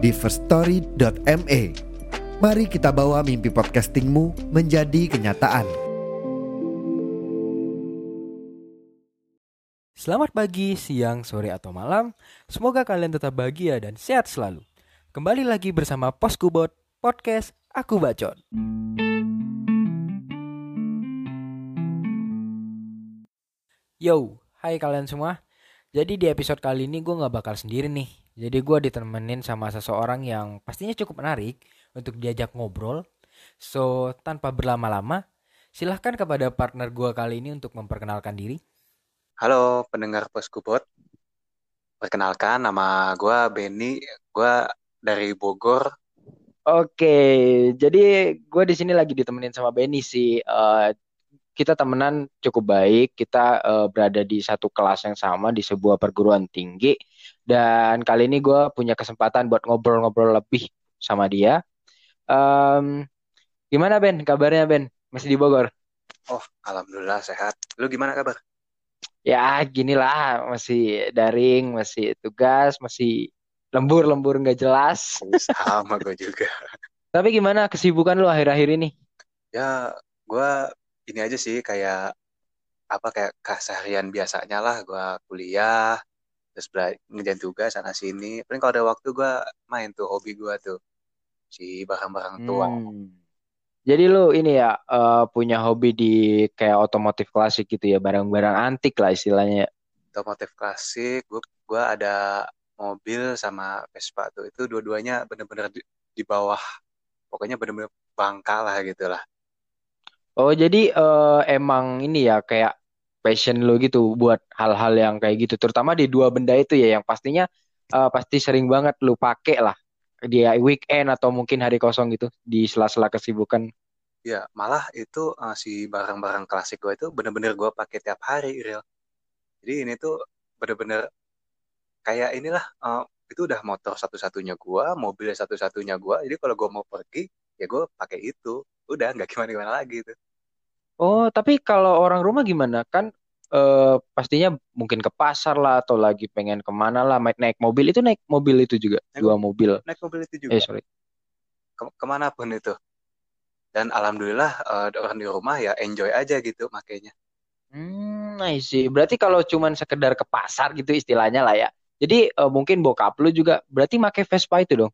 di firststory.me. Mari kita bawa mimpi podcastingmu menjadi kenyataan. Selamat pagi, siang, sore, atau malam. Semoga kalian tetap bahagia dan sehat selalu. Kembali lagi bersama Poskubot Podcast Aku Bacot. Yo, hai kalian semua. Jadi di episode kali ini gue gak bakal sendiri nih. Jadi gue ditemenin sama seseorang yang pastinya cukup menarik untuk diajak ngobrol. So, tanpa berlama-lama, silahkan kepada partner gue kali ini untuk memperkenalkan diri. Halo pendengar Poskubot. Perkenalkan nama gue Benny, gue dari Bogor. Oke, jadi gue di sini lagi ditemenin sama Benny sih. Eh, kita temenan cukup baik, kita uh, berada di satu kelas yang sama di sebuah perguruan tinggi dan kali ini gue punya kesempatan buat ngobrol-ngobrol lebih sama dia. Um, gimana Ben? Kabarnya Ben? Masih di Bogor? Oh, alhamdulillah sehat. Lu gimana kabar? Ya, gini lah, masih daring, masih tugas, masih lembur-lembur nggak jelas. Sama gue juga. Tapi gimana kesibukan lu akhir-akhir ini? Ya, gue ini aja sih kayak apa kayak keseharian biasanya lah gue kuliah terus ngejalan tugas sana sini. Paling kalau ada waktu gue main tuh hobi gue tuh si barang-barang tua. Hmm. jadi lu ini ya uh, punya hobi di kayak otomotif klasik gitu ya barang-barang antik lah istilahnya otomotif klasik gue gue ada mobil sama Vespa tuh. Itu dua-duanya bener-bener di, di bawah pokoknya bener-bener bangka lah gitu lah Oh, jadi uh, emang ini ya kayak passion lo gitu buat hal-hal yang kayak gitu, terutama di dua benda itu ya yang pastinya uh, pasti sering banget lu pakai lah di weekend atau mungkin hari kosong gitu di sela-sela kesibukan. Ya, malah itu uh, si barang-barang klasik gue itu bener-bener gue pakai tiap hari, real. Jadi ini tuh bener-bener kayak inilah uh, itu udah motor satu-satunya gue, mobil satu-satunya gue. Jadi kalau gue mau pergi, ya gue pakai itu udah nggak gimana gimana lagi itu oh tapi kalau orang rumah gimana? Kan uh, pastinya mungkin ke pasar lah atau lagi pengen ke mana lah naik naik mobil. Itu naik mobil itu juga? Naik, dua mobil? naik mobil itu juga. Eh sorry. Ke ke mana pun itu. Dan alhamdulillah uh, orang di rumah ya enjoy aja gitu makanya hmm I see. Berarti kalau cuman sekedar ke pasar gitu istilahnya lah ya. Jadi uh, mungkin bokap lu juga berarti make Vespa itu dong?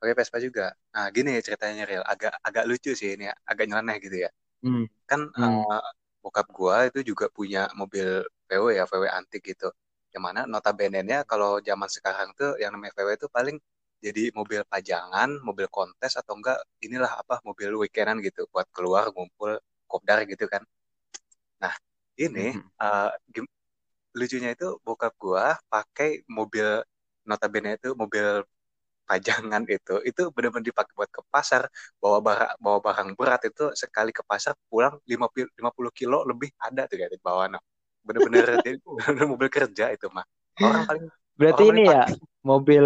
Pakai Vespa juga. Nah, gini ceritanya real, agak agak lucu sih ini, agak nyeleneh gitu ya. Hmm. Kan hmm. Uh, bokap gua itu juga punya mobil VW ya, VW antik gitu. Yang mana notabene-nya kalau zaman sekarang tuh yang namanya VW itu paling jadi mobil pajangan, mobil kontes atau enggak inilah apa mobil weekendan gitu buat keluar ngumpul kopdar gitu kan. Nah, ini hmm. uh, lucunya itu bokap gua pakai mobil notabene itu mobil pajangan itu itu benar-benar dipakai buat ke pasar bawa barang bawa barang berat itu sekali ke pasar pulang 50 50 kilo lebih ada tuh kayak bawa no. bener-bener mobil kerja itu mah orang paling berarti orang ini ya mobil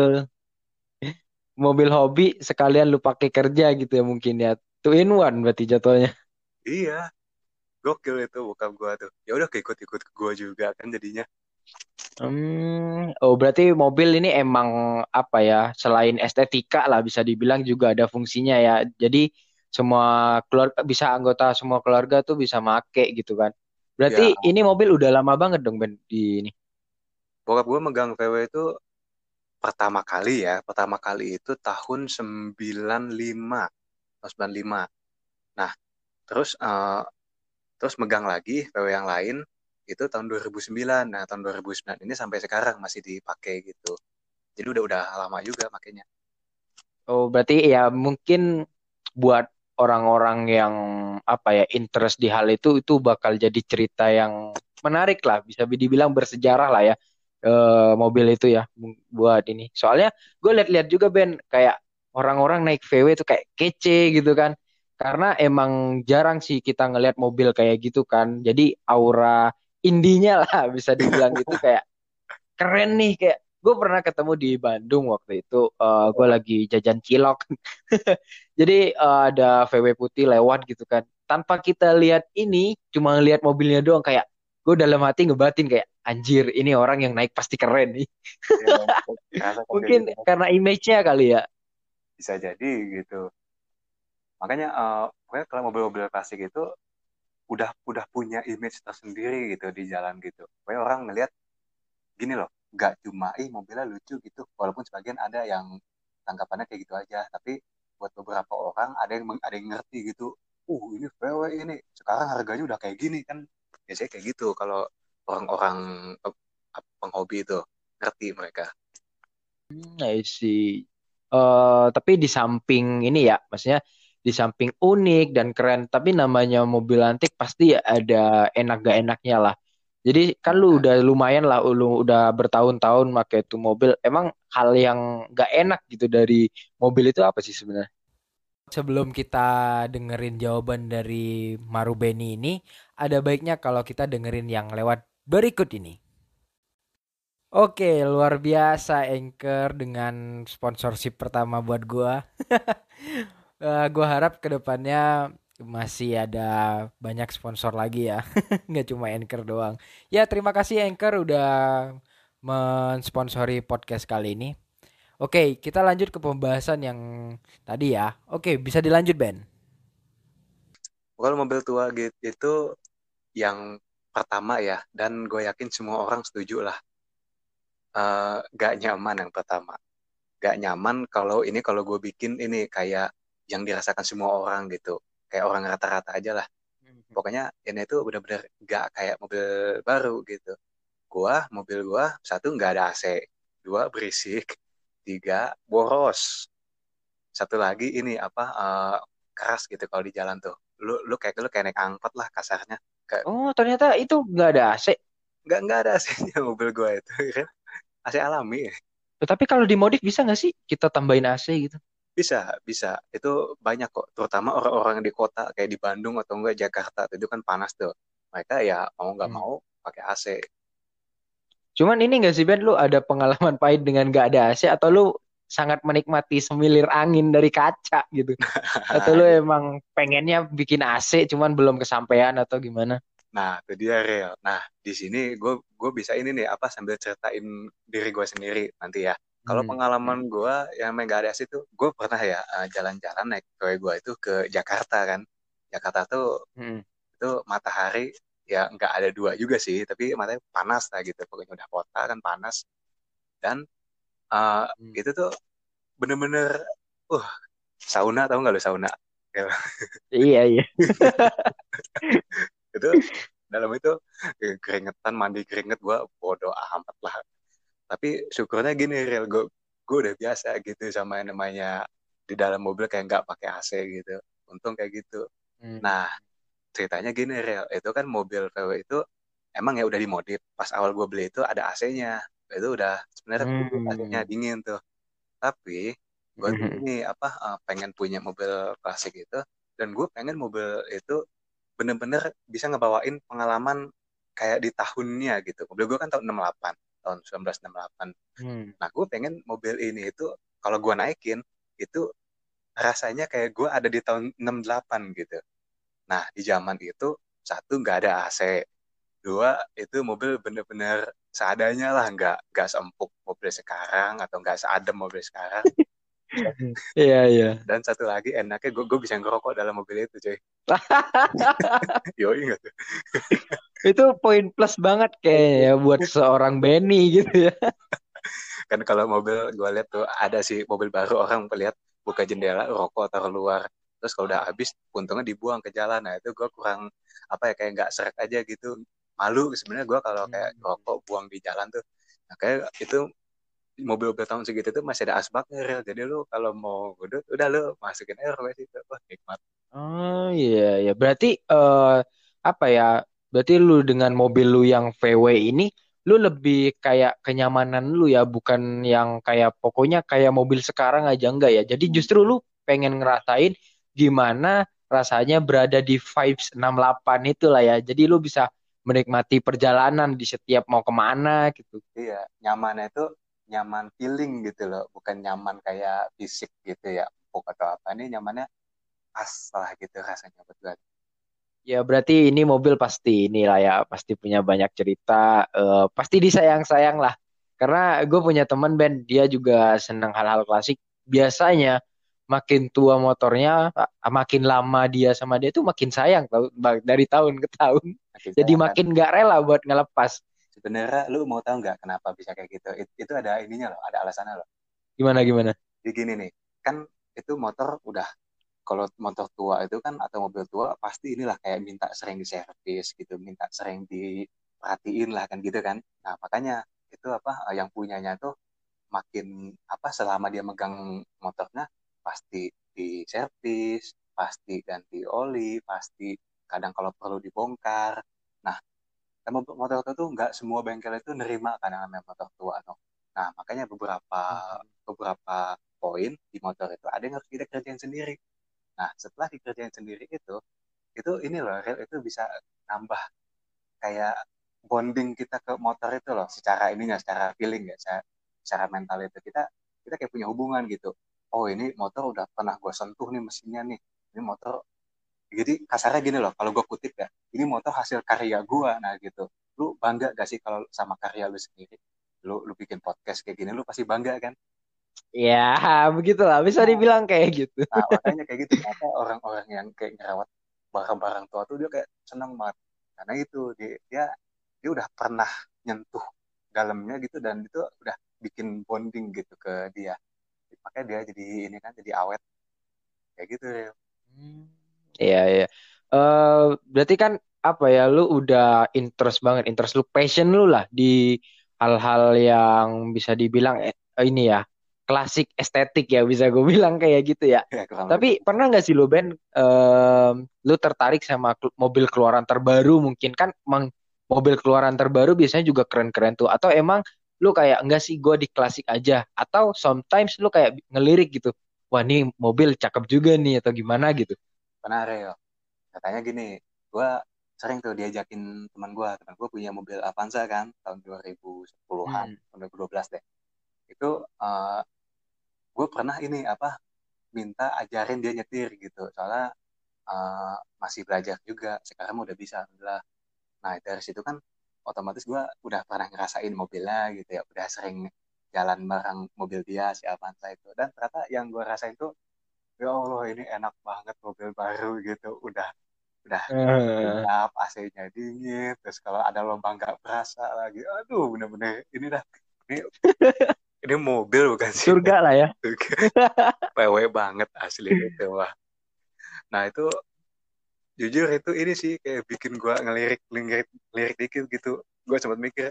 mobil hobi sekalian lu pakai kerja gitu ya mungkin ya. Two in one berarti jatuhnya iya. Gokil itu bukan gua tuh. Ya udah ikut ikut gua juga kan jadinya Hmm, oh berarti mobil ini emang apa ya selain estetika lah bisa dibilang juga ada fungsinya ya. Jadi semua keluarga bisa anggota semua keluarga tuh bisa make gitu kan. Berarti ya. ini mobil udah lama banget dong Ben di ini. Bokap gue megang VW itu pertama kali ya, pertama kali itu tahun 95 tahun 95. Nah, terus uh, terus megang lagi VW yang lain itu tahun 2009. Nah, tahun 2009 ini sampai sekarang masih dipakai gitu. Jadi udah udah lama juga makanya. Oh, berarti ya mungkin buat orang-orang yang apa ya interest di hal itu itu bakal jadi cerita yang menarik lah, bisa dibilang bersejarah lah ya. E, mobil itu ya buat ini. Soalnya gue lihat-lihat juga Ben kayak orang-orang naik VW itu kayak kece gitu kan. Karena emang jarang sih kita ngelihat mobil kayak gitu kan. Jadi aura indinya lah bisa dibilang gitu kayak keren nih kayak gue pernah ketemu di Bandung waktu itu uh, gue lagi jajan cilok. Jadi uh, ada VW putih lewat gitu kan. Tanpa kita lihat ini cuma lihat mobilnya doang kayak gue dalam hati ngebatin kayak anjir ini orang yang naik pasti keren nih. Ya, mungkin gitu. karena image-nya kali ya. Bisa jadi gitu. Makanya uh, pokoknya kalau mobil-mobil klasik itu udah udah punya image tersendiri gitu di jalan gitu. Pokoknya orang ngelihat gini loh nggak cuma ih mobilnya lucu gitu walaupun sebagian ada yang tanggapannya kayak gitu aja tapi buat beberapa orang ada yang ada yang ngerti gitu uh ini VW ini sekarang harganya udah kayak gini kan. Biasanya kayak gitu kalau orang-orang penghobi itu ngerti mereka. Hmm, I uh, tapi di samping ini ya maksudnya di samping unik dan keren tapi namanya mobil antik pasti ada enak gak enaknya lah jadi kan lu udah lumayan lah, lu udah bertahun-tahun pakai itu mobil. Emang hal yang gak enak gitu dari mobil itu apa sih sebenarnya? Sebelum kita dengerin jawaban dari Marubeni ini, ada baiknya kalau kita dengerin yang lewat berikut ini. Oke, luar biasa Anchor dengan sponsorship pertama buat gua. uh, gua harap ke depannya masih ada banyak sponsor lagi ya. Nggak cuma Anchor doang. Ya terima kasih Anchor udah mensponsori podcast kali ini. Oke kita lanjut ke pembahasan yang tadi ya. Oke bisa dilanjut Ben? Kalau mobil tua gitu itu yang pertama ya dan gue yakin semua orang setuju lah. Uh, gak nyaman yang pertama. Gak nyaman kalau ini kalau gue bikin ini kayak yang dirasakan semua orang gitu. Kayak orang rata-rata aja lah. Hmm. pokoknya ini itu benar-benar gak kayak mobil baru gitu. Gua mobil gua satu nggak ada AC dua berisik tiga boros. Satu lagi ini apa uh, keras gitu kalau di jalan tuh. Lu lu kayak lu kayak naik angkot lah kasarnya. Kayak, oh ternyata itu nggak ada AC nggak nggak ada AC-nya mobil gua itu AC alami. Tapi kalau dimodif bisa nggak sih kita tambahin AC gitu bisa, bisa. Itu banyak kok, terutama orang-orang di kota kayak di Bandung atau enggak Jakarta, itu kan panas tuh. Mereka ya mau nggak hmm. mau pakai AC. Cuman ini nggak sih Ben, lu ada pengalaman pahit dengan nggak ada AC atau lu sangat menikmati semilir angin dari kaca gitu? atau lu emang pengennya bikin AC cuman belum kesampaian atau gimana? Nah, itu dia real. Nah, di sini gue gue bisa ini nih apa sambil ceritain diri gue sendiri nanti ya. Kalau hmm. pengalaman gue yang ada itu, gue pernah ya uh, jalan-jalan naik cewek gue itu ke Jakarta kan. Jakarta tuh hmm. itu matahari ya nggak ada dua juga sih, tapi matahari panas lah gitu. Pokoknya udah kota kan panas. Dan uh, hmm. itu tuh bener-bener, uh, sauna tau nggak lo sauna? iya iya. itu dalam itu keringetan mandi keringet gue bodoh amat lah tapi syukurnya gini real gue gue udah biasa gitu sama yang namanya di dalam mobil kayak nggak pakai AC gitu. Untung kayak gitu. Hmm. nah ceritanya gini real itu kan mobil VW itu emang ya udah dimodif. Pas awal gue beli itu ada AC-nya itu udah sebenarnya hmm. AC-nya dingin tuh. Tapi gue hmm. ini apa uh, pengen punya mobil klasik itu. Dan gue pengen mobil itu bener-bener bisa ngebawain pengalaman kayak di tahunnya gitu. Mobil gue kan tahun 68 tahun 1968. Hmm. Nah, gue pengen mobil ini itu kalau gue naikin itu rasanya kayak gue ada di tahun 68 gitu. Nah, di zaman itu satu nggak ada AC, dua itu mobil bener-bener seadanya lah, nggak nggak seempuk mobil sekarang atau nggak seadem mobil sekarang. Iya iya. Dan satu lagi enaknya gue gue bisa ngerokok dalam mobil itu cuy. Yo ingat tuh. itu poin plus banget kayaknya ya buat seorang Benny gitu ya. kan kalau mobil gue lihat tuh ada sih mobil baru orang melihat buka jendela rokok taruh luar terus kalau udah habis untungnya dibuang ke jalan nah itu gue kurang apa ya kayak nggak serak aja gitu malu sebenarnya gue kalau kayak hmm. rokok buang di jalan tuh nah, kayak itu mobil-mobil tahun segitu tuh masih ada asbaknya real. Jadi lu kalau mau gudut udah lu masukin air ke situ. Wah, nikmat. Oh iya ya. Berarti uh, apa ya? Berarti lu dengan mobil lu yang VW ini lu lebih kayak kenyamanan lu ya bukan yang kayak pokoknya kayak mobil sekarang aja enggak ya jadi hmm. justru lu pengen ngerasain gimana rasanya berada di vibes 68 itu lah ya jadi lu bisa menikmati perjalanan di setiap mau ke mana gitu iya nyaman itu nyaman feeling gitu loh bukan nyaman kayak fisik gitu ya pokok atau apa. Ini nyamannya pas lah gitu rasanya buat gue Ya berarti ini mobil pasti inilah ya pasti punya banyak cerita uh, pasti disayang-sayang lah. Karena gue punya teman Ben dia juga senang hal-hal klasik. Biasanya makin tua motornya makin lama dia sama dia tuh makin sayang dari tahun ke tahun. Makin jadi sayang, makin kan? gak rela buat ngelepas sebenarnya lu mau tahu nggak kenapa bisa kayak gitu It, itu ada ininya loh ada alasannya loh gimana gimana jadi gini nih kan itu motor udah kalau motor tua itu kan atau mobil tua pasti inilah kayak minta sering diservis gitu, minta sering diperhatiin lah kan gitu kan. Nah makanya itu apa yang punyanya tuh makin apa selama dia megang motornya pasti diservis, pasti ganti oli, pasti kadang kalau perlu dibongkar. Nah motor tua tuh nggak semua bengkel itu nerima kan namanya motor tua tuh. Nah makanya beberapa hmm. beberapa poin di motor itu ada yang harus kita kerjain sendiri Nah, setelah dikerjain sendiri itu, itu ini loh, real itu bisa nambah kayak bonding kita ke motor itu loh, secara ininya, secara feeling ya, secara, secara mental itu kita kita kayak punya hubungan gitu. Oh ini motor udah pernah gue sentuh nih mesinnya nih, ini motor jadi kasarnya gini loh, kalau gue kutip ya, ini motor hasil karya gue, nah gitu. Lu bangga gak sih kalau sama karya lu sendiri? Lu, lu bikin podcast kayak gini, lu pasti bangga kan? Ya, begitulah bisa nah. dibilang kayak gitu. Nah, makanya kayak gitu. Kenapa orang-orang yang kayak ngerawat barang-barang tua tuh dia kayak seneng banget. Karena itu dia, dia dia udah pernah nyentuh dalamnya gitu dan itu udah bikin bonding gitu ke dia. Makanya dia jadi ini kan jadi awet. Kayak gitu ya. Iya, iya. Uh, berarti kan apa ya lu udah interest banget, interest lu passion lu lah di hal-hal yang bisa dibilang eh, ini ya klasik estetik ya bisa gue bilang kayak gitu ya. ya Tapi pernah nggak sih lo Ben, um, lu tertarik sama mobil keluaran terbaru mungkin kan emang mobil keluaran terbaru biasanya juga keren-keren tuh. Atau emang lu kayak enggak sih gue di klasik aja. Atau sometimes lu kayak ngelirik gitu. Wah ini mobil cakep juga nih atau gimana gitu. Pernah Reo. Katanya gini, gue sering tuh diajakin teman gue. Teman gue punya mobil Avanza kan tahun 2010-an, hmm. tahun 2012 deh. Itu uh, gue pernah ini apa minta ajarin dia nyetir gitu soalnya uh, masih belajar juga sekarang udah bisa alhamdulillah nah dari situ kan otomatis gue udah pernah ngerasain mobilnya gitu ya udah sering jalan bareng mobil dia si Avanza itu dan ternyata yang gue rasain tuh ya Allah ini enak banget mobil baru gitu. Udah udah uh. AC-nya dingin terus kalau ada lubang nggak berasa lagi. Aduh bener-bener ini dah. Ini ini mobil bukan sih? Surga lah ya. PW banget asli itu wah. Nah itu jujur itu ini sih kayak bikin gue ngelirik ngelirik lirik dikit gitu. Gue sempat mikir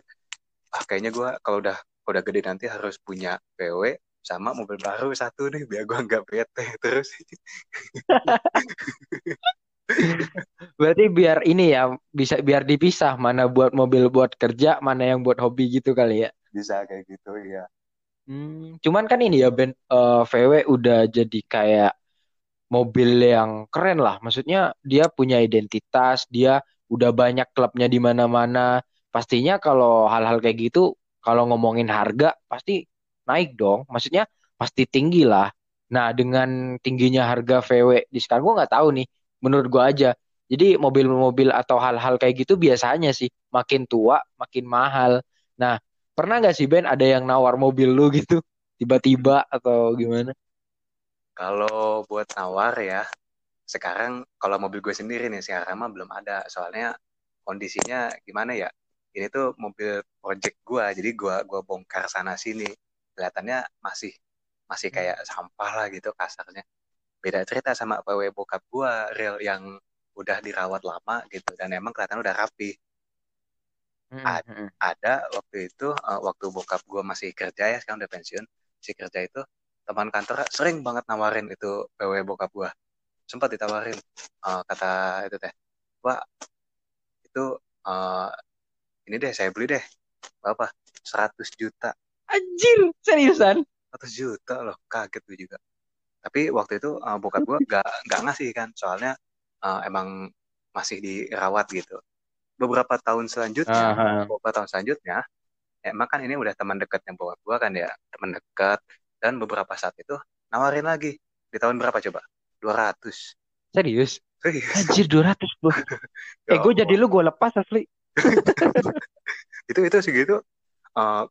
ah kayaknya gue kalau udah udah gede nanti harus punya PW sama mobil baru satu nih biar gue nggak bete terus Berarti biar ini ya bisa biar dipisah mana buat mobil buat kerja, mana yang buat hobi gitu kali ya. Bisa kayak gitu ya. Hmm, cuman kan ini ya Ben uh, eh, VW udah jadi kayak mobil yang keren lah. Maksudnya dia punya identitas, dia udah banyak klubnya di mana-mana. Pastinya kalau hal-hal kayak gitu, kalau ngomongin harga pasti naik dong. Maksudnya pasti tinggi lah. Nah dengan tingginya harga VW di sekarang gue nggak tahu nih. Menurut gue aja. Jadi mobil-mobil atau hal-hal kayak gitu biasanya sih makin tua makin mahal. Nah Pernah nggak sih Ben ada yang nawar mobil lu gitu tiba-tiba atau gimana? Kalau buat nawar ya, sekarang kalau mobil gue sendiri nih sekarang mah belum ada. Soalnya kondisinya gimana ya? Ini tuh mobil project gue, jadi gue gua bongkar sana sini. Kelihatannya masih masih hmm. kayak sampah lah gitu kasarnya. Beda cerita sama PW bokap gue, real yang udah dirawat lama gitu dan emang kelihatan udah rapi. A ada waktu itu uh, waktu bokap gue masih kerja ya sekarang udah pensiun si kerja itu teman kantor sering banget nawarin itu PW bokap gue sempat ditawarin uh, kata itu teh wah itu uh, ini deh saya beli deh apa 100 juta anjir seriusan? 100 juta loh kaget gue juga. Tapi waktu itu uh, bokap gue gak, gak ngasih kan soalnya uh, emang masih dirawat gitu. Beberapa tahun selanjutnya uh -huh. beberapa tahun selanjutnya emang kan ini udah teman dekatnya bokap gue kan ya teman dekat dan beberapa saat itu nawarin lagi. Di tahun berapa coba? 200 serius? Serius. Anjir 200 bro. Eh gue jadi lu gue lepas asli. Itu itu segitu uh,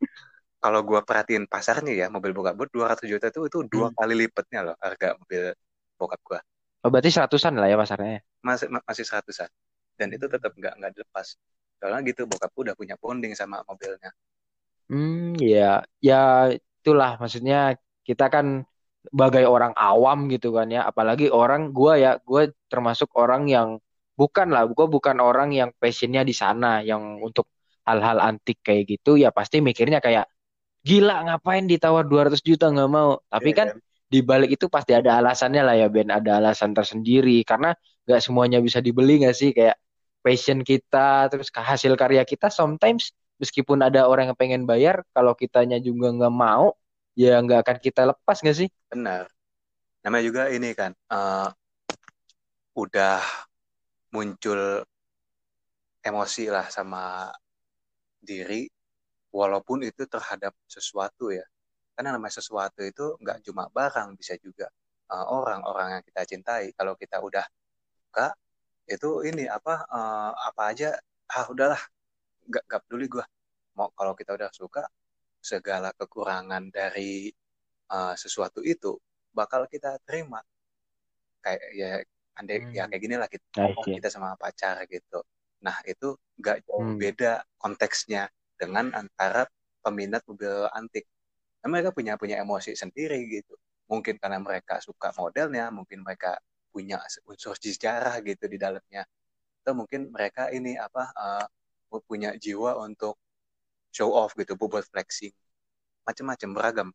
kalau gue perhatiin pasarnya ya mobil bokap gue 200 juta itu itu dua hmm. kali lipatnya loh harga mobil bokap gue oh, berarti seratusan lah ya pasarnya masih masih seratusan. Dan itu tetap nggak nggak dilepas. Soalnya gitu bokap gue udah punya bonding sama mobilnya. Hmm ya ya itulah maksudnya kita kan sebagai orang awam gitu kan ya. Apalagi orang gue ya gue termasuk orang yang bukan lah gue bukan orang yang passionnya di sana. Yang untuk hal-hal antik kayak gitu ya pasti mikirnya kayak gila ngapain ditawar 200 juta nggak mau tapi yeah, kan yeah. di balik itu pasti ada alasannya lah ya Ben ada alasan tersendiri karena nggak semuanya bisa dibeli nggak sih kayak passion kita terus hasil karya kita sometimes meskipun ada orang yang pengen bayar kalau kitanya juga nggak mau ya nggak akan kita lepas nggak sih? Benar. Namanya juga ini kan uh, udah muncul emosi lah sama diri walaupun itu terhadap sesuatu ya. Karena namanya sesuatu itu nggak cuma barang bisa juga uh, orang-orang yang kita cintai. Kalau kita udah suka itu ini apa uh, apa aja ah udahlah nggak nggak peduli gue mau kalau kita udah suka segala kekurangan dari uh, sesuatu itu bakal kita terima kayak ya andai hmm. ya kayak gini lah kita kita sama pacar gitu nah itu nggak jauh hmm. beda konteksnya dengan antara peminat mobil antik. Nah, mereka punya punya emosi sendiri gitu. Mungkin karena mereka suka modelnya mungkin mereka punya unsur sejarah gitu di dalamnya. Atau mungkin mereka ini apa uh, punya jiwa untuk show off gitu buat flexing. Macam-macam beragam.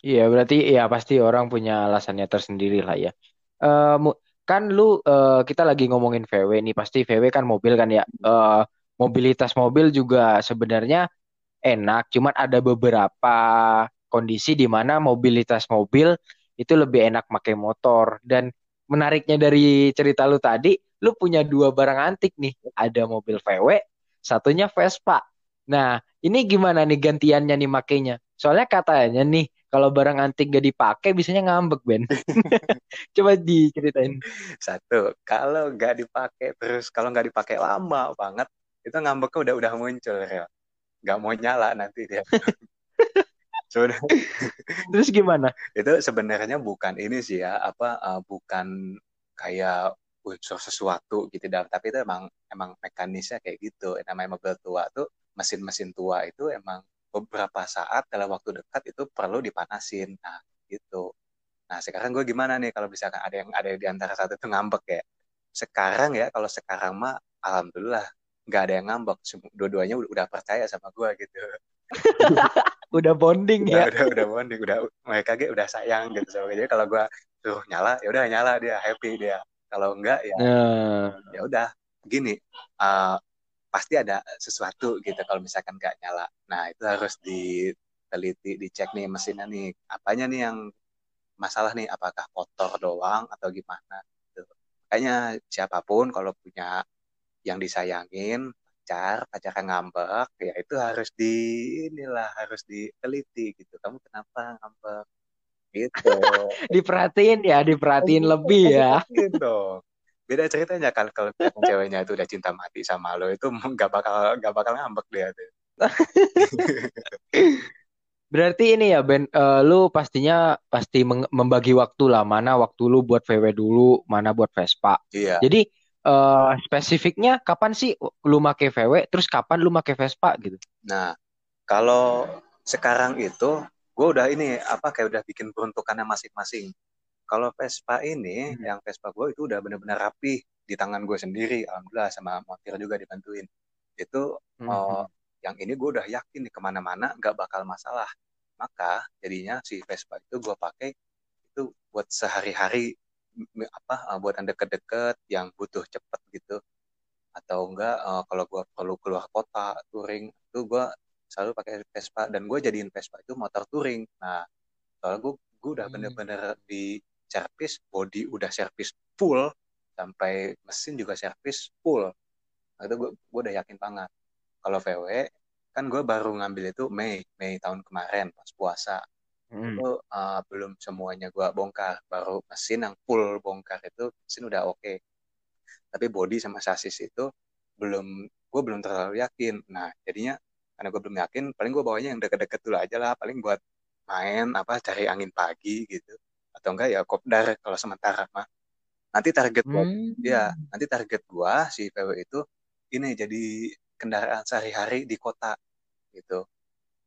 Iya berarti ya pasti orang punya alasannya tersendiri lah ya. Uh, kan lu uh, kita lagi ngomongin VW nih. Pasti VW kan mobil kan ya. Uh, mobilitas mobil juga sebenarnya enak cuman ada beberapa kondisi di mana mobilitas mobil itu lebih enak pakai motor dan menariknya dari cerita lu tadi lu punya dua barang antik nih ada mobil VW satunya Vespa nah ini gimana nih gantiannya nih makainya? Soalnya katanya nih kalau barang antik gak dipakai biasanya ngambek Ben. Coba diceritain. Satu, kalau gak dipakai terus kalau gak dipakai lama banget itu ngambeknya udah udah muncul ya. Gak mau nyala nanti dia. Sudah. terus gimana? Itu sebenarnya bukan ini sih ya, apa uh, bukan kayak unsur sesuatu gitu dalam tapi itu emang emang mekanisnya kayak gitu namanya mobil tua tuh mesin-mesin tua itu emang beberapa saat dalam waktu dekat itu perlu dipanasin. Nah, gitu. Nah, sekarang gue gimana nih kalau misalkan ada yang ada di antara satu itu ngambek ya. Sekarang ya, kalau sekarang mah alhamdulillah nggak ada yang ngambek. Dua-duanya udah, udah percaya sama gue gitu. udah bonding ya. Udah, udah bonding, udah mereka gitu udah sayang gitu sama Jadi kalau gue suruh nyala, ya udah nyala dia, happy dia. Kalau enggak ya uh. ya udah gini. Uh, pasti ada sesuatu gitu kalau misalkan nggak nyala. Nah itu harus diteliti, dicek nih mesinnya nih, apanya nih yang masalah nih, apakah kotor doang atau gimana? Gitu. Makanya siapa pun kalau punya yang disayangin, pacar, pacar yang ngambek, ya itu harus di inilah harus diteliti gitu. Kamu kenapa ngambek? Gitu. diperhatiin ya, diperhatiin oh, lebih ya. Gitu beda ceritanya kan kalau ceweknya itu udah cinta mati sama lo itu nggak bakal nggak bakal ngambek dia tuh Berarti ini ya Ben, uh, lu pastinya pasti membagi waktu lah mana waktu lu buat VW dulu, mana buat Vespa. Iya. Jadi uh, spesifiknya kapan sih lu make VW, terus kapan lu make Vespa gitu? Nah, kalau sekarang itu gue udah ini apa kayak udah bikin peruntukannya masing-masing. Kalau Vespa ini, hmm. yang Vespa gue itu udah bener-bener rapi di tangan gue sendiri, alhamdulillah sama montir juga dibantuin. Itu hmm. uh, yang ini gue udah yakin nih ke mana-mana nggak bakal masalah. Maka jadinya si Vespa itu gue pakai itu buat sehari-hari apa uh, buat yang deket-deket yang butuh cepet gitu. Atau enggak uh, kalau gue perlu keluar kota touring itu gue selalu pakai Vespa. Dan gue jadiin Vespa itu motor touring. Nah soalnya gue gue udah hmm. bener-bener di servis body udah servis full sampai mesin juga servis full. Nah, itu gue gue udah yakin banget. Kalau VW kan gue baru ngambil itu Mei Mei tahun kemarin pas puasa hmm. itu uh, belum semuanya gue bongkar baru mesin yang full bongkar itu mesin udah oke okay. tapi body sama sasis itu belum gue belum terlalu yakin nah jadinya karena gue belum yakin paling gue bawanya yang deket-deket dulu aja lah paling buat main apa cari angin pagi gitu atau enggak ya kopdar kalau sementara mah nanti target gua hmm. ya nanti target gua si VW itu ini jadi kendaraan sehari-hari di kota gitu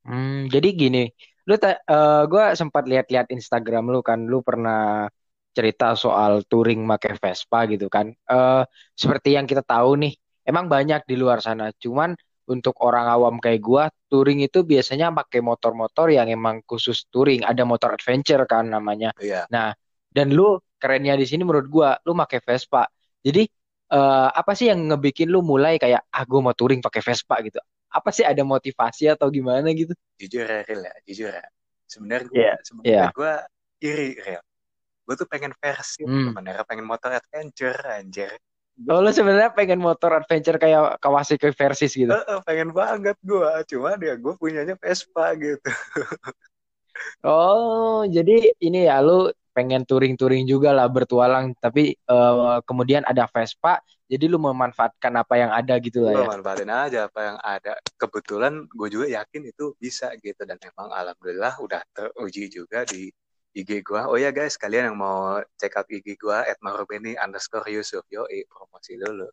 hmm, jadi gini lu uh, gua sempat lihat-lihat Instagram lu kan lu pernah cerita soal touring pakai Vespa gitu kan uh, seperti yang kita tahu nih emang banyak di luar sana cuman untuk orang awam kayak gua, touring itu biasanya pakai motor-motor yang emang khusus touring. Ada motor adventure kan namanya. Iya. Nah, dan lu kerennya di sini menurut gua, lu pakai Vespa. Jadi uh, apa sih yang ngebikin lu mulai kayak ah gua mau touring pakai Vespa gitu? Apa sih ada motivasi atau gimana gitu? Jujur ya, Ril ya, jujur ya. Sebenarnya gua, yeah. sebenarnya yeah. gua iri, Ril. Gue tuh pengen versi hmm. sebenarnya pengen motor adventure anjir Oh, lu sebenarnya pengen motor adventure kayak Kawasaki Versys gitu? Uh, uh, pengen banget gue, cuma dia gue punyanya Vespa gitu. oh, jadi ini ya lu pengen touring-touring juga lah bertualang, tapi uh, kemudian ada Vespa, jadi lu memanfaatkan apa yang ada gitu lah ya? Memanfaatin aja apa yang ada. Kebetulan gue juga yakin itu bisa gitu dan emang alhamdulillah udah teruji juga di IG gua. Oh ya guys, kalian yang mau check out IG gua at marubeni underscore Yusuf. Yo, promosi dulu.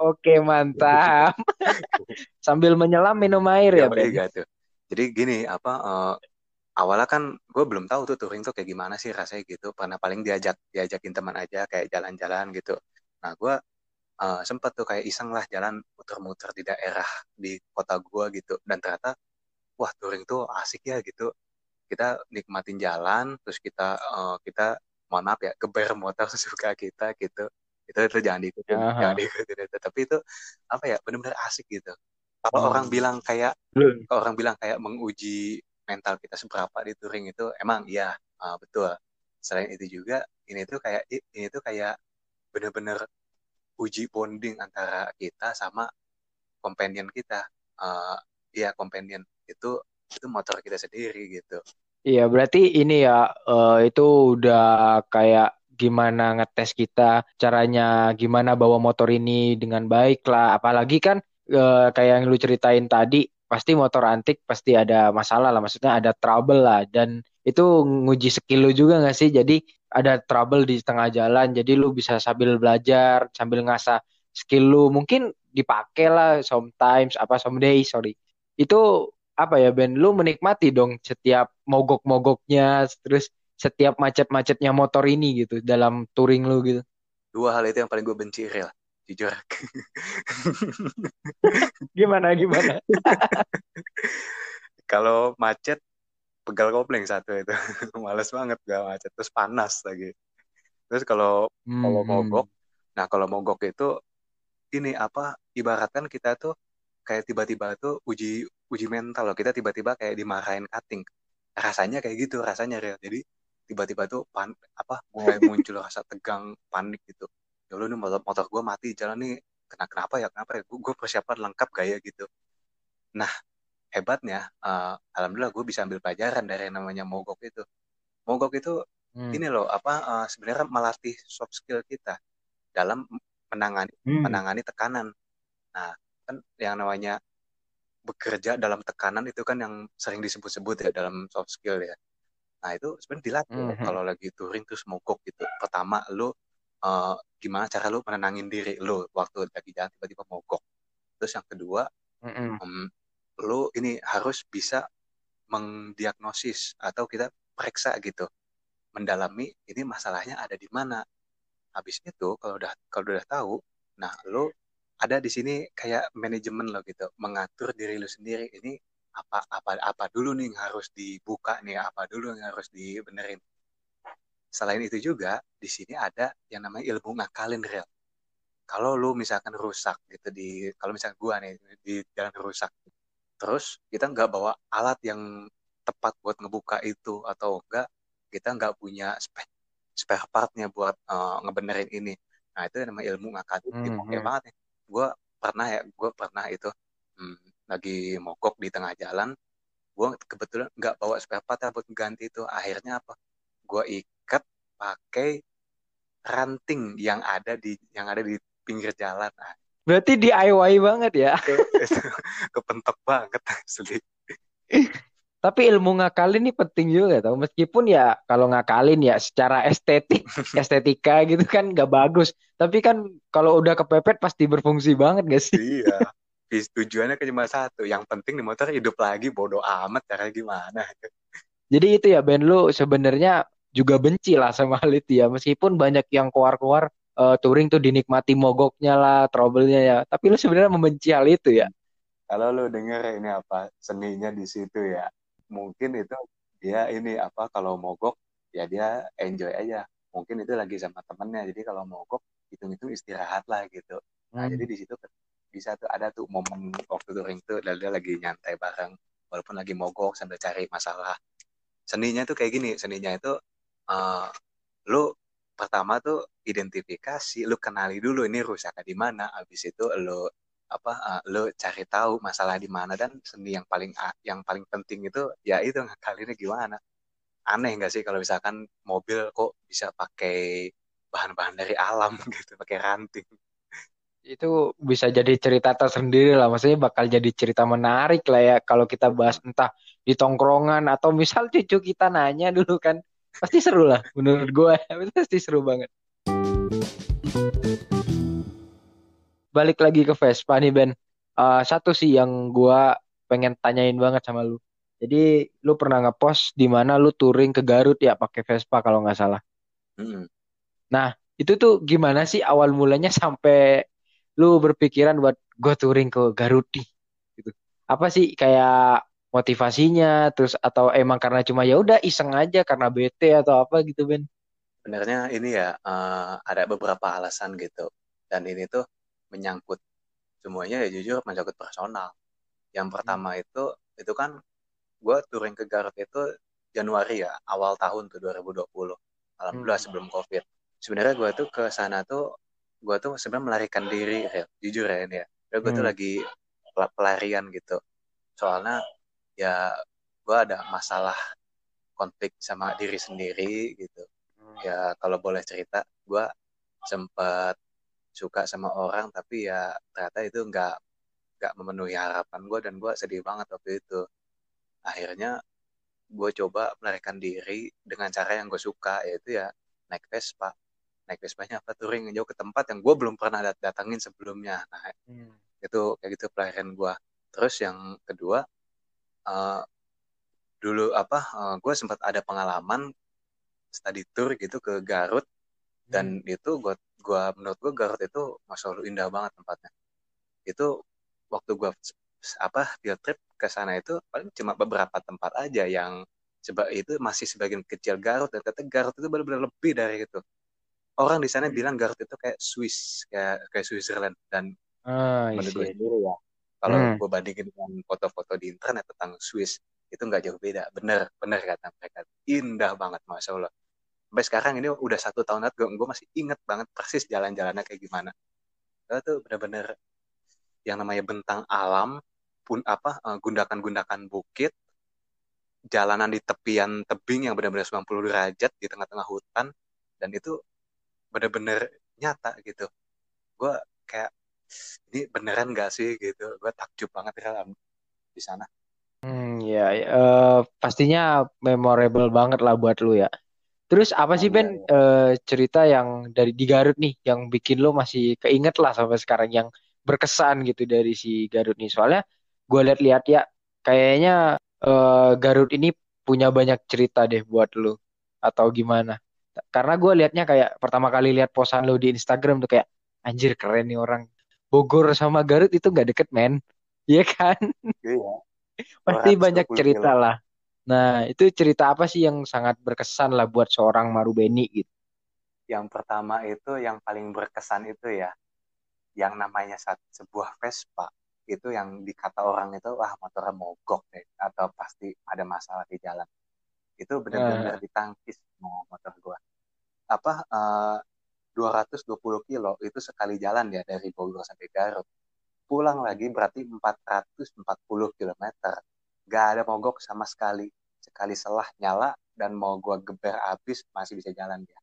Oke, mantap. Sambil menyelam minum air ya, Ben? Gitu. Jadi gini, apa uh, awalnya kan gue belum tahu tuh touring tuh kayak gimana sih rasanya gitu. Pernah paling diajak diajakin teman aja kayak jalan-jalan gitu. Nah, gue uh, sempet tuh kayak iseng lah jalan muter-muter di daerah di kota gue gitu. Dan ternyata wah touring tuh asik ya gitu kita nikmatin jalan terus kita uh, kita mohon maaf ya geber motor sesuka kita gitu itu itu jangan diikutin jangan diikutin itu tapi itu apa ya benar-benar asik gitu kalau hmm. orang bilang kayak hmm. kalau orang bilang kayak menguji mental kita seberapa di touring itu emang iya uh, betul selain itu juga ini tuh kayak ini tuh kayak benar-benar uji bonding antara kita sama companion kita. Uh, ya companion itu itu motor kita sendiri gitu. Iya berarti ini ya uh, itu udah kayak gimana ngetes kita caranya gimana bawa motor ini dengan baik lah. Apalagi kan uh, kayak yang lu ceritain tadi pasti motor antik pasti ada masalah lah. Maksudnya ada trouble lah. Dan itu nguji skill lu juga gak sih? Jadi ada trouble di tengah jalan jadi lu bisa sambil belajar sambil ngasah skill lu. Mungkin dipakai lah sometimes apa someday sorry. Itu apa ya Ben? Lu menikmati dong setiap mogok-mogoknya terus setiap macet-macetnya motor ini gitu dalam touring lu gitu. Dua hal itu yang paling gue benci real jujur. Gimana gimana? Kalau macet pegal kopling satu itu. Males banget gak macet. Terus panas lagi. Terus kalau hmm, kalau hmm. mogok nah kalau mogok itu ini apa ibaratkan kita tuh kayak tiba-tiba tuh uji uji mental loh. Kita tiba-tiba kayak dimarahin cutting. Rasanya kayak gitu rasanya real jadi tiba-tiba tuh pan apa mulai muncul rasa tegang panik gitu. Ya lu nih motor, motor gue mati jalan nih. Kena kenapa ya kenapa ya? Gue persiapan lengkap gaya gitu. Nah hebatnya uh, alhamdulillah gue bisa ambil pelajaran dari yang namanya mogok itu mogok itu hmm. ini loh apa uh, sebenarnya melatih soft skill kita dalam menangani hmm. menangani tekanan nah kan yang namanya bekerja dalam tekanan itu kan yang sering disebut-sebut ya dalam soft skill ya. Nah itu sebenarnya dilatih mm -hmm. kalau lagi touring terus mogok gitu. Pertama lu uh, gimana cara lu menenangin diri lu waktu lagi jalan tiba-tiba mogok. Terus yang kedua mm -hmm. um, lu ini harus bisa mendiagnosis atau kita periksa gitu. Mendalami ini masalahnya ada di mana. Habis itu kalau udah kalau udah tahu, nah lu ada di sini kayak manajemen lo gitu. Mengatur diri lo sendiri. Ini apa apa apa dulu nih yang harus dibuka nih? Apa dulu yang harus dibenerin? Selain itu juga di sini ada yang namanya ilmu ngakalin real. Kalau lu misalkan rusak gitu di kalau misalkan gua nih di jalan rusak terus kita nggak bawa alat yang tepat buat ngebuka itu atau enggak kita nggak punya spare, spare partnya buat uh, ngebenerin ini. Nah itu nama ilmu ngakak hmm, oke hmm. banget nih. Gue pernah ya gue pernah itu hmm, lagi mogok di tengah jalan gue kebetulan nggak bawa spare part buat ganti itu. Akhirnya apa? Gue ikat pakai ranting yang ada di yang ada di pinggir jalan. Nah, Berarti DIY banget ya. Kepentok banget asli. Tapi ilmu ngakalin ini penting juga tau. Meskipun ya kalau ngakalin ya secara estetik, estetika gitu kan gak bagus. Tapi kan kalau udah kepepet pasti berfungsi banget gak sih? Iya. Tujuannya kan cuma satu. Yang penting di motor hidup lagi bodoh amat cara gimana. Jadi itu ya Ben lu sebenarnya juga benci lah sama hal itu ya. Meskipun banyak yang keluar-keluar uh, touring tuh dinikmati mogoknya lah, trouble-nya ya. Tapi lu sebenarnya membenci hal itu ya. Kalau lu denger ini apa seninya di situ ya, mungkin itu dia ini apa kalau mogok ya dia enjoy aja. Mungkin itu lagi sama temennya. Jadi kalau mogok hitung-hitung istirahat lah gitu. Nah, hmm. jadi di situ bisa tuh ada tuh momen waktu touring tuh dan dia lagi nyantai bareng walaupun lagi mogok sambil cari masalah. Seninya tuh kayak gini, seninya itu uh, lu pertama tuh identifikasi lu kenali dulu ini rusaknya di mana habis itu lu apa uh, lu cari tahu masalah di mana dan seni yang paling yang paling penting itu ya itu ngakalinnya gimana. Aneh nggak sih kalau misalkan mobil kok bisa pakai bahan-bahan dari alam gitu pakai ranting? Itu bisa jadi cerita tersendiri lah maksudnya bakal jadi cerita menarik lah ya kalau kita bahas entah di tongkrongan atau misal cucu kita nanya dulu kan pasti seru lah menurut gue pasti seru banget. Balik lagi ke Vespa nih Ben. Uh, satu sih yang gue pengen tanyain banget sama lu. Jadi lu pernah ngepost di mana lu touring ke Garut ya pakai Vespa kalau nggak salah? Hmm. nah itu tuh gimana sih awal mulanya sampai lu berpikiran buat gue touring ke Garut nih gitu? Apa sih kayak motivasinya terus atau emang karena cuma ya udah iseng aja karena bete atau apa gitu Ben? Sebenarnya ini ya uh, ada beberapa alasan gitu. Dan ini tuh menyangkut semuanya ya jujur menyangkut personal. Yang pertama hmm. itu itu kan gue touring ke Garut itu Januari ya awal tahun tuh 2020 alhamdulillah hmm. sebelum covid. Sebenarnya gue tuh ke sana tuh gue tuh sebenarnya melarikan diri ya jujur ya ini ya. Gue hmm. tuh lagi pelarian gitu. Soalnya ya gue ada masalah konflik sama diri sendiri gitu. Hmm. ya kalau boleh cerita gue sempat suka sama orang tapi ya ternyata itu nggak nggak memenuhi harapan gue dan gue sedih banget waktu itu. Akhirnya gue coba melarikan diri dengan cara yang gue suka yaitu ya naik Vespa. Naik Vespanya apa touring jauh ke tempat yang gue belum pernah dat datangin sebelumnya. Nah hmm. itu kayak gitu pelarian gue terus yang kedua uh, dulu apa uh, eh, gue sempat ada pengalaman study tour gitu ke Garut. Dan hmm. itu gue gua menurut gue Garut itu masya Allah indah banget tempatnya. Itu waktu gue apa field trip ke sana itu paling cuma beberapa tempat aja yang itu masih sebagian kecil Garut. Dan ternyata Garut itu benar-benar lebih dari itu. Orang di sana hmm. bilang Garut itu kayak Swiss kayak kayak Switzerland. Dan ah, menurut gue sendiri ya kalau hmm. gue bandingin dengan foto-foto di internet tentang Swiss itu nggak jauh beda. Bener bener kata mereka. Indah banget masya Allah. Sampai sekarang ini udah satu tahun lagi gue masih inget banget persis jalan-jalannya kayak gimana. Itu bener-bener yang namanya bentang alam pun apa eh, gundakan-gundakan bukit jalanan di tepian tebing yang benar-benar 90 derajat di tengah-tengah hutan dan itu bener-bener nyata gitu. Gue kayak ini beneran gak sih gitu? Gue takjub banget ya di sana. Hmm ya uh, pastinya memorable banget lah buat lu ya. Terus apa sih oh, Ben ya, ya. Uh, cerita yang dari di Garut nih yang bikin lu masih keinget lah sampai sekarang yang berkesan gitu dari si Garut nih? Soalnya gue lihat-lihat ya kayaknya uh, Garut ini punya banyak cerita deh buat lu. Atau gimana? Karena gue liatnya kayak pertama kali lihat posan lu di Instagram tuh kayak anjir keren nih orang Bogor sama Garut itu nggak deket men. Iya kan? Iya. Pasti banyak cerita lah. nah itu cerita apa sih yang sangat berkesan lah buat seorang Marubeni gitu? Yang pertama itu yang paling berkesan itu ya yang namanya sebuah Vespa itu yang dikata orang itu wah motornya mogok deh atau pasti ada masalah di jalan. Itu benar-benar uh. ditangkis mau motor gue apa uh, 220 kilo itu sekali jalan ya dari Bogor sampai Garut. Pulang lagi berarti 440 km gak ada mogok sama sekali. Sekali selah nyala dan mau gue geber habis masih bisa jalan dia.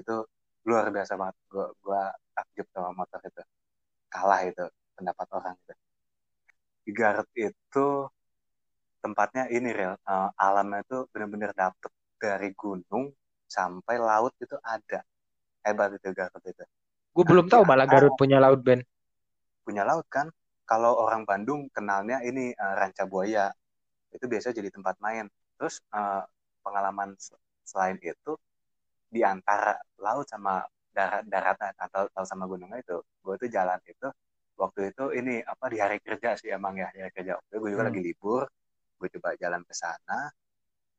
Itu luar biasa banget. Gue gue takjub sama motor itu. Kalah itu pendapat orang itu. Di Garut itu tempatnya ini real uh, alamnya itu benar-benar dapet dari gunung sampai laut itu ada hebat itu Garut itu. Gue belum tahu malah Garut punya laut Ben. Punya laut kan? Kalau orang Bandung kenalnya ini uh, Ranca Buaya. Itu biasa jadi tempat main. Terus uh, pengalaman selain itu di antara laut sama darat daratan atau, atau sama gunungnya itu gue tuh jalan itu waktu itu ini apa di hari kerja sih emang ya hari kerja. Waktu itu gue juga hmm. lagi libur gue coba jalan ke sana.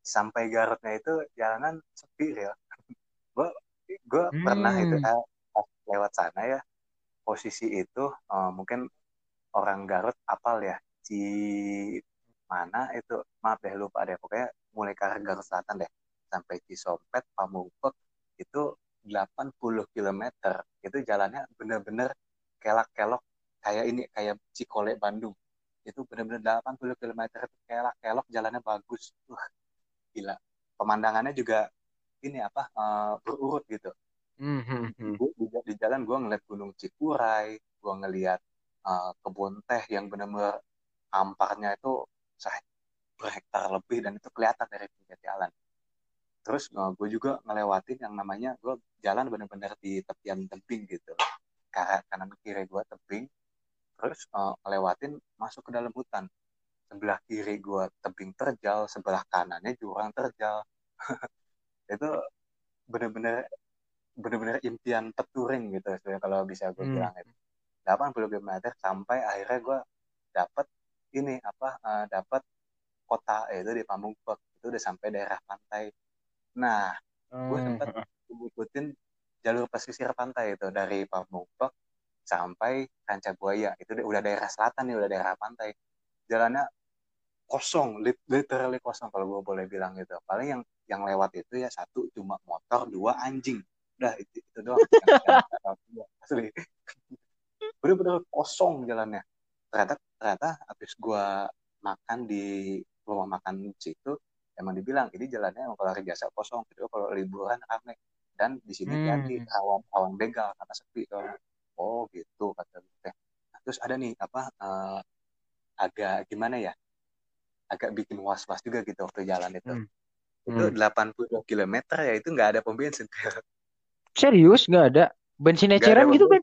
Sampai Garutnya itu jalanan sepi ya gue gue hmm. pernah itu eh, lewat sana ya posisi itu uh, mungkin orang Garut apal ya di mana itu maaf deh lupa deh pokoknya mulai ke arah Garut Selatan deh sampai Cisompet Pamungpek itu 80 km itu jalannya bener-bener kelak-kelok kayak ini kayak Cikole Bandung. Itu bener-bener 80 km kelak-kelok jalannya bagus. Wah, gila. Pemandangannya juga ini apa uh, berurut gitu. Mm-hmm. di, di jalan gue ngeliat Gunung Cikuray gue ngeliat uh, kebun teh yang bener-bener amparnya itu saya berhektar lebih dan itu kelihatan dari pinggir jalan. Terus uh, gue juga ngelewatin yang namanya gue jalan bener-bener di tepian tebing gitu. Karena kanan kiri gue tebing. Terus uh, ngelewatin masuk ke dalam hutan. Sebelah kiri gue tebing terjal sebelah kanannya jurang terjal itu bener-bener bener-bener impian peturing gitu sebenarnya kalau bisa gue hmm. bilang itu 80 km sampai akhirnya gue dapet ini apa uh, dapat kota itu di Pamungpek itu udah sampai daerah pantai. Nah gue hmm. sempat ngikutin jalur pesisir pantai itu dari Pamungpek sampai Ranca Buaya itu udah daerah selatan nih udah daerah pantai. Jalannya kosong literally kosong kalau gue boleh bilang gitu. Paling yang yang lewat itu ya satu cuma motor dua anjing. Udah itu, itu doang. Asli. Bener-bener kosong jalannya. Ternyata ternyata habis gue makan di rumah makan situ emang dibilang ini jalannya emang kalau hari biasa kosong. Gitu kalau liburan rame. Dan di sini hmm. jadi awan awan begal karena sepi oh gitu kata gue nah, terus ada nih apa uh, agak gimana ya? Agak bikin was was juga gitu waktu jalan itu. Hmm. Itu hmm. 80 km ya itu nggak ada pom bensin. Serius? Nggak ada? Bensin eceran gitu kan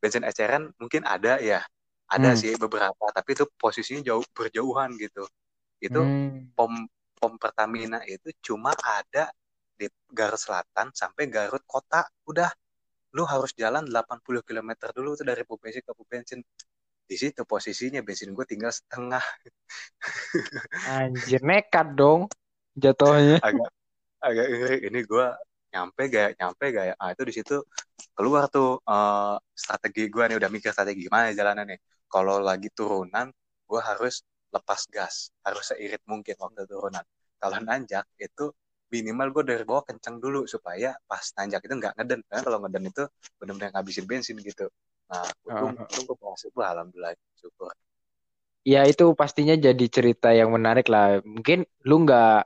bensin. Eceran mungkin ada ya. Ada hmm. sih beberapa tapi itu posisinya jauh berjauhan gitu. Itu hmm. pom pom Pertamina itu cuma ada di Garut Selatan sampai Garut kota. Udah lu harus jalan 80 km dulu tuh dari pom bensin ke pom bensin. Di situ posisinya bensin gue tinggal setengah. Anjir nekat dong jatuhnya. Agak agak ngeri. Ini gue nyampe gak nyampe gak ya ah, itu di situ keluar tuh uh, strategi gue nih udah mikir strategi gimana jalannya nih. Kalau lagi turunan gue harus lepas gas harus seirit mungkin waktu turunan. Kalau nanjak itu minimal gue dari bawah kenceng dulu supaya pas nanjak itu nggak ngeden. Karena kalau ngeden itu benar-benar ngabisin bensin gitu. Nah untung uh, untung gue berhasil alhamdulillah syukur. Ya itu pastinya jadi cerita yang menarik lah. Mungkin lu nggak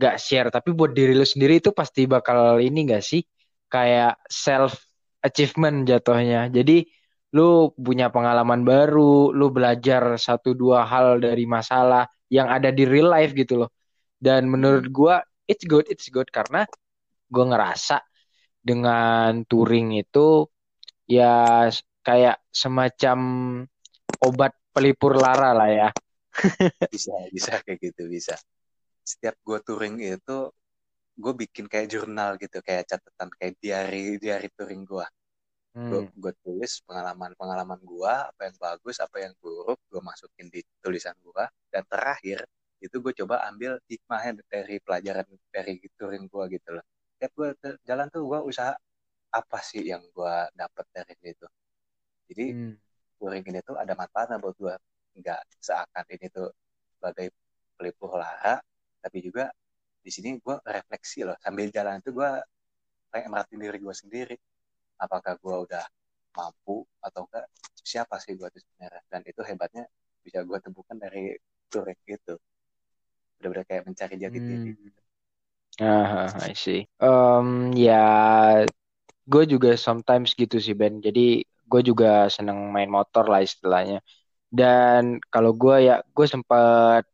gak share. Tapi buat diri lu sendiri itu pasti bakal ini gak sih? Kayak self achievement jatuhnya. Jadi lu punya pengalaman baru lu belajar satu dua hal dari masalah yang ada di real life gitu loh. Dan menurut hmm. gua it's good it's good. Karena gua ngerasa dengan touring itu ya kayak semacam obat pelipur lara lah ya. Bisa bisa kayak gitu bisa setiap gue touring itu gue bikin kayak jurnal gitu kayak catatan kayak diary diary touring gue hmm. gue tulis pengalaman pengalaman gue apa yang bagus apa yang buruk gue masukin di tulisan gue dan terakhir itu gue coba ambil hikmahnya dari pelajaran dari touring gue gitu loh. Setiap gue jalan tuh gue usaha apa sih yang gue dapat dari itu jadi hmm. touring ini tuh ada manfaatnya buat gue nggak seakan ini tuh sebagai pelipur lara tapi juga di sini gue refleksi loh sambil jalan itu gue kayak merhatiin diri gue sendiri apakah gue udah mampu atau enggak siapa sih gue itu sebenarnya dan itu hebatnya bisa gue temukan dari touring gitu benar-benar kayak mencari jati hmm. diri Ah, I see. Um, ya, gue juga sometimes gitu sih Ben. Jadi gue juga seneng main motor lah istilahnya. Dan kalau gue ya, gue sempet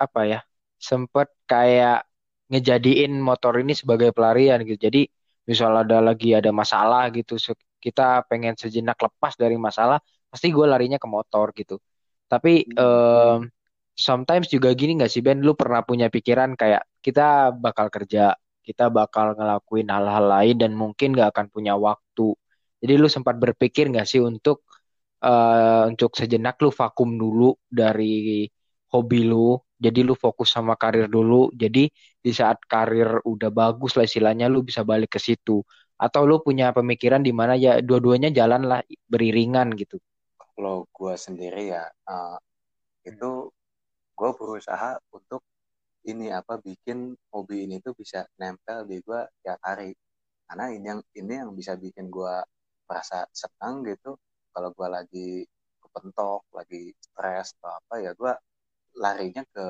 apa ya, sempet kayak ngejadiin motor ini sebagai pelarian gitu. Jadi misal ada lagi ada masalah gitu, kita pengen sejenak lepas dari masalah, pasti gue larinya ke motor gitu. Tapi um, sometimes juga gini gak sih Ben, lu pernah punya pikiran kayak kita bakal kerja, kita bakal ngelakuin hal-hal lain dan mungkin gak akan punya waktu. Jadi lu sempat berpikir gak sih untuk uh, untuk sejenak lu vakum dulu dari hobi lu, jadi lu fokus sama karir dulu. Jadi di saat karir udah bagus lah istilahnya lu bisa balik ke situ. Atau lu punya pemikiran di mana ya dua-duanya jalan lah beriringan gitu. Kalau gue sendiri ya uh, itu gue berusaha untuk ini apa bikin hobi ini tuh bisa nempel di gue tiap hari karena ini yang ini yang bisa bikin gue merasa senang gitu kalau gue lagi kepentok lagi stres atau apa ya gue larinya ke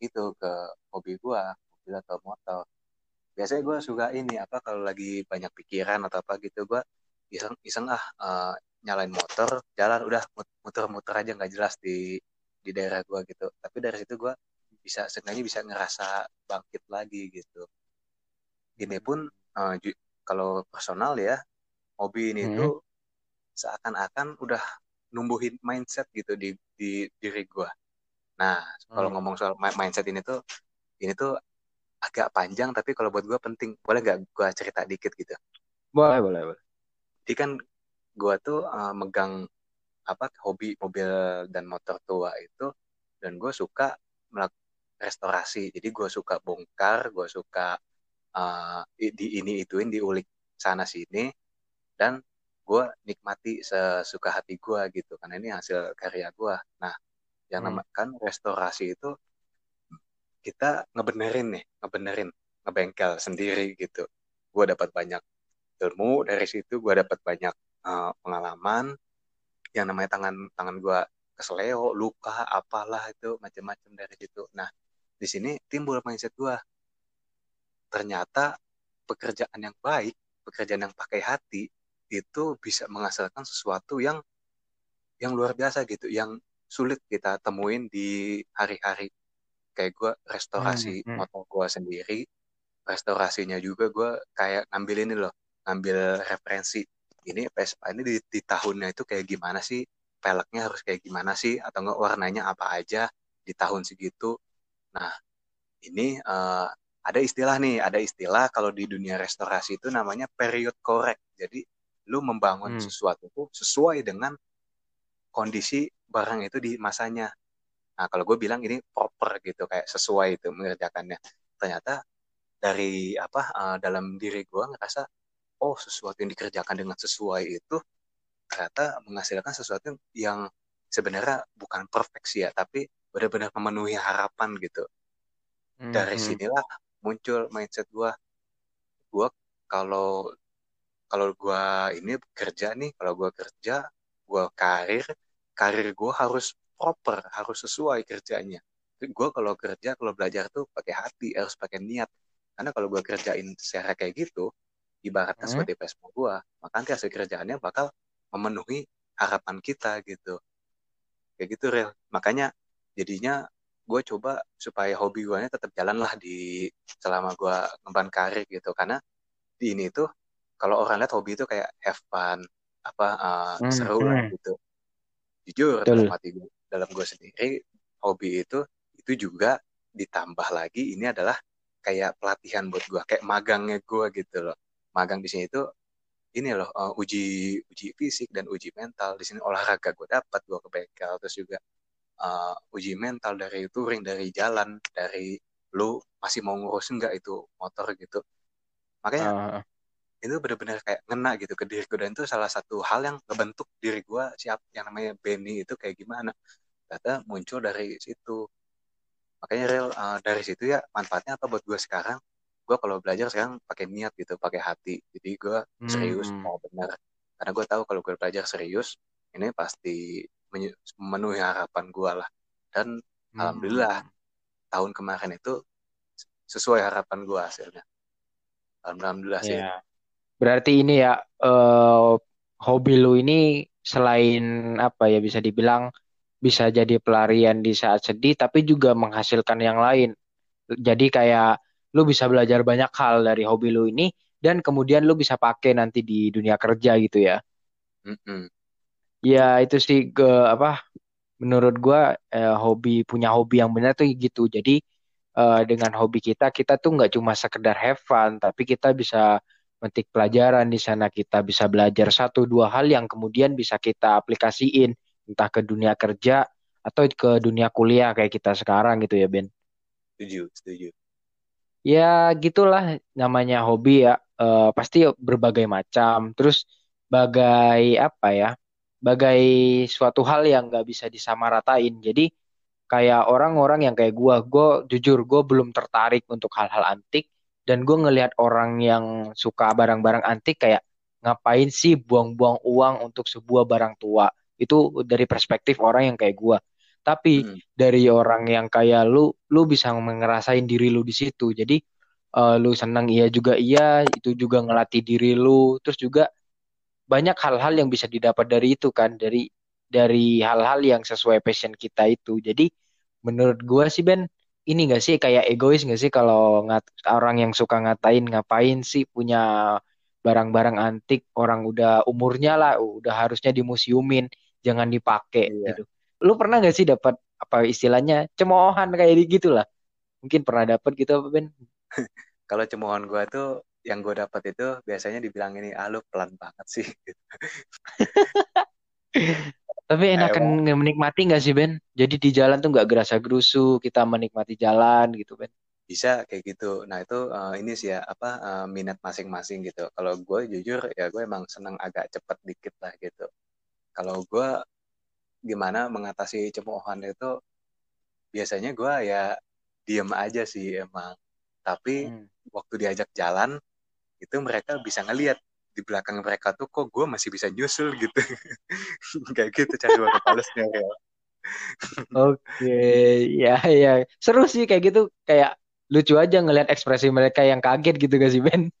itu ke hobi gue mobil atau motor. Biasanya gue suka ini apa kalau lagi banyak pikiran atau apa gitu gue iseng iseng ah uh, nyalain motor jalan udah muter-muter aja nggak jelas di di daerah gue gitu. Tapi dari situ gue bisa sebenarnya bisa ngerasa bangkit lagi gitu. Ini pun uh, kalau personal ya hobi ini hmm. tuh seakan-akan udah numbuhin mindset gitu di di diri gue nah kalau hmm. ngomong soal mindset ini tuh ini tuh agak panjang tapi kalau buat gue penting. Boleh gak gue cerita dikit gitu? Boleh boleh boleh. Jadi kan gue tuh uh, megang apa hobi mobil dan motor tua itu dan gue suka melakukan restorasi. Jadi gue suka bongkar gue suka uh, di ini ituin diulik sana sini dan gue nikmati sesuka hati gue gitu. Karena ini hasil karya gue nah yang hmm. kan restorasi itu kita ngebenerin nih ngebenerin ngebengkel sendiri gitu. Gue dapat banyak ilmu dari situ gue dapat banyak uh, pengalaman. Yang namanya tangan tangan gue kesleo luka apalah itu macam-macam dari situ. Nah di sini timbul mindset gue ternyata pekerjaan yang baik pekerjaan yang pakai hati itu bisa menghasilkan sesuatu yang yang luar biasa gitu yang sulit kita temuin di hari-hari. Kayak gue restorasi hmm, hmm. motor gue sendiri restorasinya juga gue kayak ngambil ini loh ngambil referensi ini Vespa ini di, di tahunnya itu kayak gimana sih? Peleknya harus kayak gimana sih? Atau enggak warnanya apa aja di tahun segitu? Nah ini uh, ada istilah nih ada istilah kalau di dunia restorasi itu namanya period correct. Jadi lu membangun hmm. sesuatu tuh sesuai dengan kondisi barang itu di masanya nah kalau gue bilang ini proper gitu kayak sesuai itu mengerjakannya ternyata dari apa uh, dalam diri gue ngerasa oh sesuatu yang dikerjakan dengan sesuai itu ternyata menghasilkan sesuatu yang sebenarnya bukan perfeksi ya tapi benar-benar memenuhi harapan gitu mm-hmm. dari hmm. sinilah muncul mindset gue gue kalau kalau gue ini kerja nih kalau gue kerja gue karir karir gue harus proper harus sesuai kerjanya. Gue kalau kerja kalau belajar tuh pakai hati harus pakai niat. Karena kalau gue kerjain secara kayak gitu ibaratnya hmm. seperti Facebook gua maka nanti hasil kerjaannya bakal memenuhi harapan kita gitu. Kayak gitu real makanya jadinya gue coba supaya hobi gue tetap jalan lah di selama gue ngemban karir gitu. Karena di ini tuh kalau orang lihat hobi itu kayak have fun apa uh, hmm, seru hmm. lah gitu jujur dalam hati gue dalam gue sendiri hobi itu itu juga ditambah lagi ini adalah kayak pelatihan buat gue kayak magangnya gue gitu loh. Magang di sini itu ini loh uh, uji uji fisik dan uji mental. Di sini olahraga gue dapat gue ke bengkel terus juga uh, uji mental dari touring dari jalan dari lu masih mau ngurus enggak itu motor gitu. Makanya uh. Itu benar-benar kayak ngena gitu ke diriku. Dan itu salah satu hal yang ngebentuk diri gue siap yang namanya Benny itu kayak gimana. Ternyata muncul dari situ. Makanya real uh, dari situ ya manfaatnya apa buat gue sekarang? Gue kalau belajar sekarang pakai niat gitu pakai hati. Jadi gue serius hmm. mau benar karena gue tahu kalau gue belajar serius ini pasti memenuhi harapan gue lah. Dan hmm. alhamdulillah tahun kemarin itu sesuai harapan gue hasilnya. Alhamdulillah sih. Yeah. Berarti ini ya uh, hobi lu ini selain apa ya bisa dibilang bisa jadi pelarian di saat sedih tapi juga menghasilkan yang lain jadi kayak lu bisa belajar banyak hal dari hobi lu ini dan kemudian lu bisa pakai nanti di dunia kerja gitu ya. Mm-mm. Ya itu sih ke apa menurut gua eh, hobi punya hobi yang benar tuh gitu. Jadi eh, dengan hobi kita kita tuh nggak cuma sekedar have fun tapi kita bisa metik pelajaran di sana. Kita bisa belajar satu dua hal yang kemudian bisa kita aplikasiin. Entah ke dunia kerja atau ke dunia kuliah kayak kita sekarang gitu ya Ben. Setuju, setuju. Ya gitulah namanya hobi ya. Uh, pasti berbagai macam. Terus bagai apa ya? Bagai suatu hal yang nggak bisa disamaratain jadi kayak orang-orang yang kayak gue gue jujur gue belum tertarik untuk hal-hal antik dan gue ngelihat orang yang suka barang-barang antik kayak ngapain sih buang-buang uang untuk sebuah barang tua? Itu dari perspektif orang yang kayak gue tapi hmm. dari orang yang kayak lu lu bisa ngerasain diri lu di situ. Jadi uh, lu senang iya juga iya itu juga ngelatih diri lu. Terus juga banyak hal-hal yang bisa didapat dari itu kan dari dari hal-hal yang sesuai passion kita itu. Jadi menurut gua sih Ben ini gak sih kayak egois gak sih kalau ngat orang yang suka ngatain ngapain sih punya barang-barang antik orang udah umurnya lah udah harusnya dimuseumin jangan dipakai iya. gitu. Lu pernah gak sih dapat apa istilahnya cemoohan kayak gitu lah? Mungkin pernah dapat gitu apa Ben? Kalau cemoohan gue tuh yang gue dapat itu biasanya dibilang ini ah lu pelan banget sih tapi enakan Emang. menikmati nggak sih Ben? Jadi di jalan tuh nggak gerasa gerusu kita menikmati jalan gitu Ben. Bisa kayak gitu. Nah itu uh, ini sih ya apa uh, minat masing-masing gitu. Kalau gue jujur ya gue emang seneng agak cepet dikit lah gitu. Kalau gue gimana mengatasi cemoohan itu biasanya gue ya diem aja sih emang. Tapi hmm. waktu diajak jalan itu mereka bisa ngelihat di belakang mereka tuh kok gue masih bisa nyusul? gitu. Kayak gitu cara gue balesnya ya oke ya ya seru sih kayak gitu kayak lucu aja ngelihat ekspresi mereka yang kaget gitu gak sih Ben?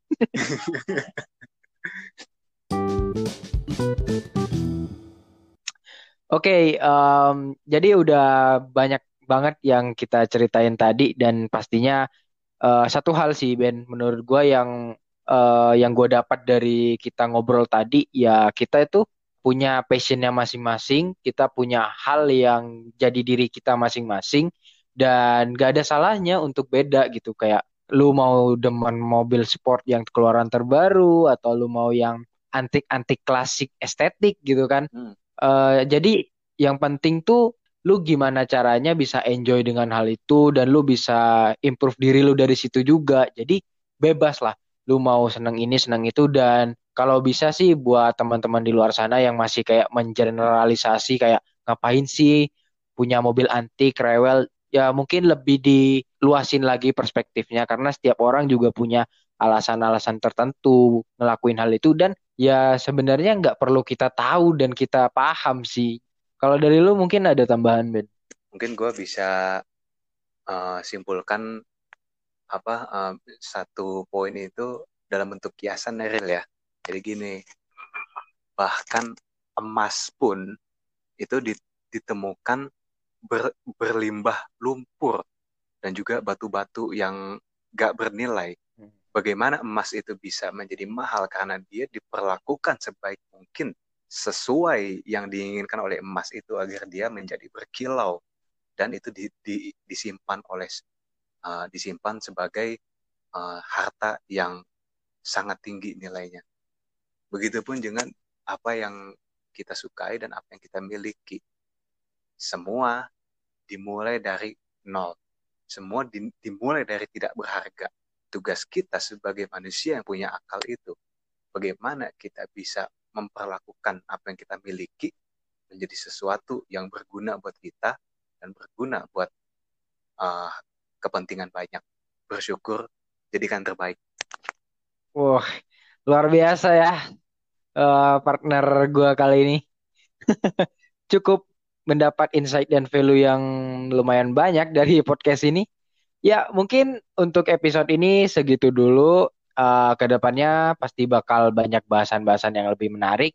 Oke, okay, um, jadi udah banyak banget yang kita ceritain tadi dan pastinya uh, satu hal sih Ben, menurut gue yang uh, yang gue dapat dari kita ngobrol tadi ya kita itu punya passionnya masing-masing, kita punya hal yang jadi diri kita masing-masing dan gak ada salahnya untuk beda gitu kayak lu mau demen mobil sport yang keluaran terbaru atau lu mau yang antik-antik klasik estetik gitu kan. Hmm Uh, jadi yang penting tuh lu gimana caranya bisa enjoy dengan hal itu dan lu bisa improve diri lu dari situ juga. Jadi bebas lah. Lu mau seneng ini, seneng itu dan kalau bisa sih buat teman-teman di luar sana yang masih kayak mengeneralisasi kayak ngapain sih punya mobil antik, rewel, ya mungkin lebih diluasin lagi perspektifnya karena setiap orang juga punya alasan-alasan tertentu ngelakuin hal itu dan ya sebenarnya nggak perlu kita tahu dan kita paham sih. Kalau dari lu mungkin ada tambahan Ben? Mungkin gue bisa uh, simpulkan apa uh, satu poin itu dalam bentuk kiasan Neril ya. Jadi gini, bahkan emas pun itu ditemukan ber, berlimbah lumpur dan juga batu-batu yang gak bernilai bagaimana emas itu bisa menjadi mahal karena dia diperlakukan sebaik mungkin sesuai yang diinginkan oleh emas itu agar dia menjadi berkilau dan itu di, di, disimpan oleh uh, disimpan sebagai uh, harta yang sangat tinggi nilainya. Begitupun dengan apa yang kita sukai dan apa yang kita miliki. Semua dimulai dari nol. Semua dimulai dari tidak berharga tugas kita sebagai manusia yang punya akal itu bagaimana kita bisa memperlakukan apa yang kita miliki menjadi sesuatu yang berguna buat kita dan berguna buat uh, kepentingan banyak. Bersyukur, jadikan terbaik. Wah, luar biasa ya uh, partner gue kali ini. Cukup mendapat insight dan value yang lumayan banyak dari podcast ini. Ya, mungkin untuk episode ini segitu dulu. Uh, ke depannya pasti bakal banyak bahasan-bahasan yang lebih menarik.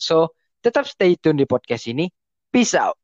So, tetap stay tune di podcast ini. Peace out.